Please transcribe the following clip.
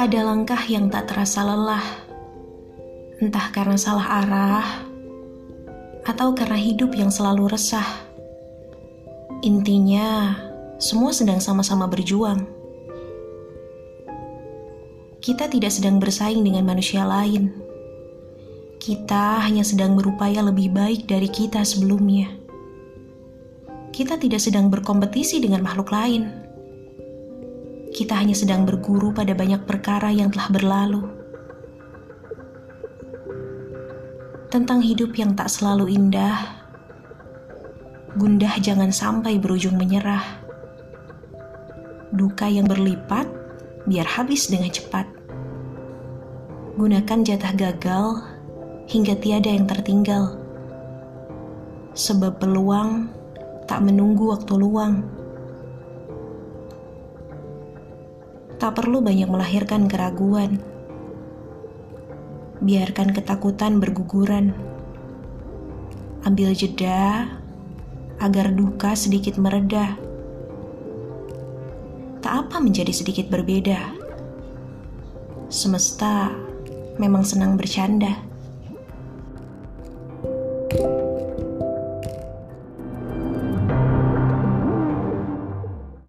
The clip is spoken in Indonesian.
Ada langkah yang tak terasa lelah, entah karena salah arah atau karena hidup yang selalu resah. Intinya, semua sedang sama-sama berjuang. Kita tidak sedang bersaing dengan manusia lain. Kita hanya sedang berupaya lebih baik dari kita sebelumnya. Kita tidak sedang berkompetisi dengan makhluk lain kita hanya sedang berguru pada banyak perkara yang telah berlalu. Tentang hidup yang tak selalu indah, gundah jangan sampai berujung menyerah. Duka yang berlipat, biar habis dengan cepat. Gunakan jatah gagal hingga tiada yang tertinggal. Sebab peluang tak menunggu waktu luang. Tak perlu banyak melahirkan keraguan. Biarkan ketakutan berguguran. Ambil jeda agar duka sedikit mereda. Tak apa menjadi sedikit berbeda. Semesta memang senang bercanda.